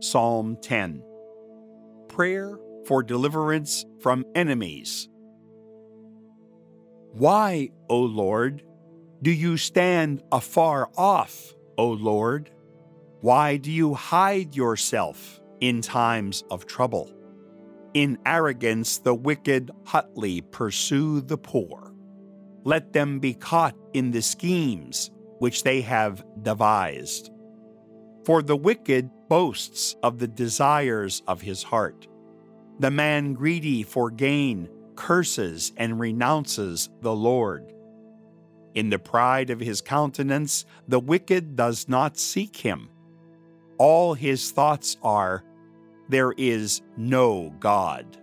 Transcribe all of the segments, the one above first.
Psalm 10. Prayer for deliverance from enemies. Why, O Lord, do you stand afar off, O Lord? Why do you hide yourself in times of trouble? In arrogance, the wicked hotly pursue the poor. Let them be caught in the schemes which they have devised. For the wicked boasts of the desires of his heart. The man greedy for gain curses and renounces the Lord. In the pride of his countenance, the wicked does not seek him. All his thoughts are, There is no God.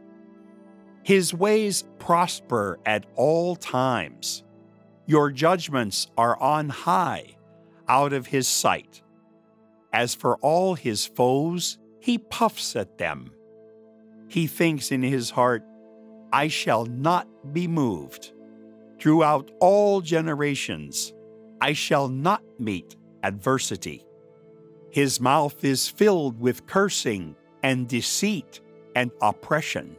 His ways prosper at all times. Your judgments are on high, out of his sight. As for all his foes, he puffs at them. He thinks in his heart, I shall not be moved. Throughout all generations, I shall not meet adversity. His mouth is filled with cursing and deceit and oppression.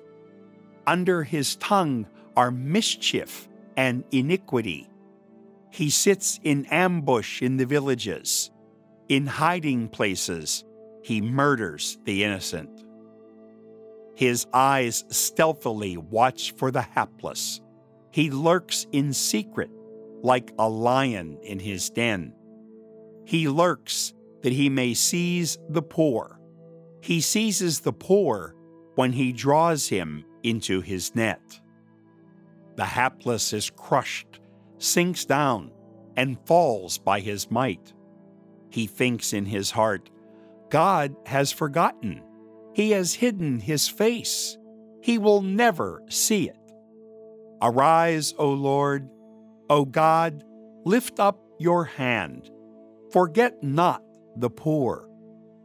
Under his tongue are mischief and iniquity. He sits in ambush in the villages. In hiding places, he murders the innocent. His eyes stealthily watch for the hapless. He lurks in secret like a lion in his den. He lurks that he may seize the poor. He seizes the poor when he draws him into his net. The hapless is crushed, sinks down, and falls by his might. He thinks in his heart, God has forgotten. He has hidden his face. He will never see it. Arise, O Lord. O God, lift up your hand. Forget not the poor.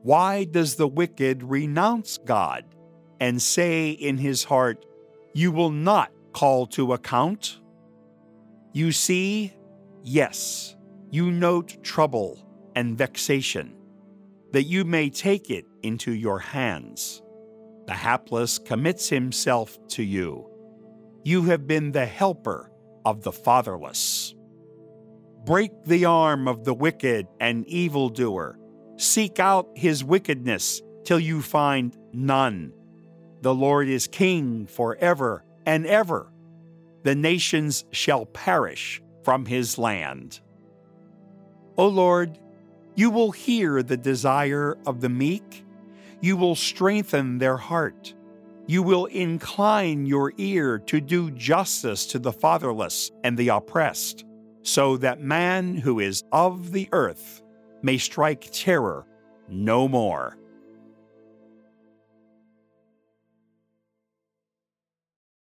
Why does the wicked renounce God and say in his heart, You will not call to account? You see, yes, you note trouble and vexation, that you may take it into your hands. The hapless commits himself to you. You have been the helper of the fatherless. Break the arm of the wicked and evildoer. Seek out his wickedness till you find none. The Lord is king forever and ever. The nations shall perish from his land. O Lord, you will hear the desire of the meek. You will strengthen their heart. You will incline your ear to do justice to the fatherless and the oppressed, so that man who is of the earth may strike terror no more.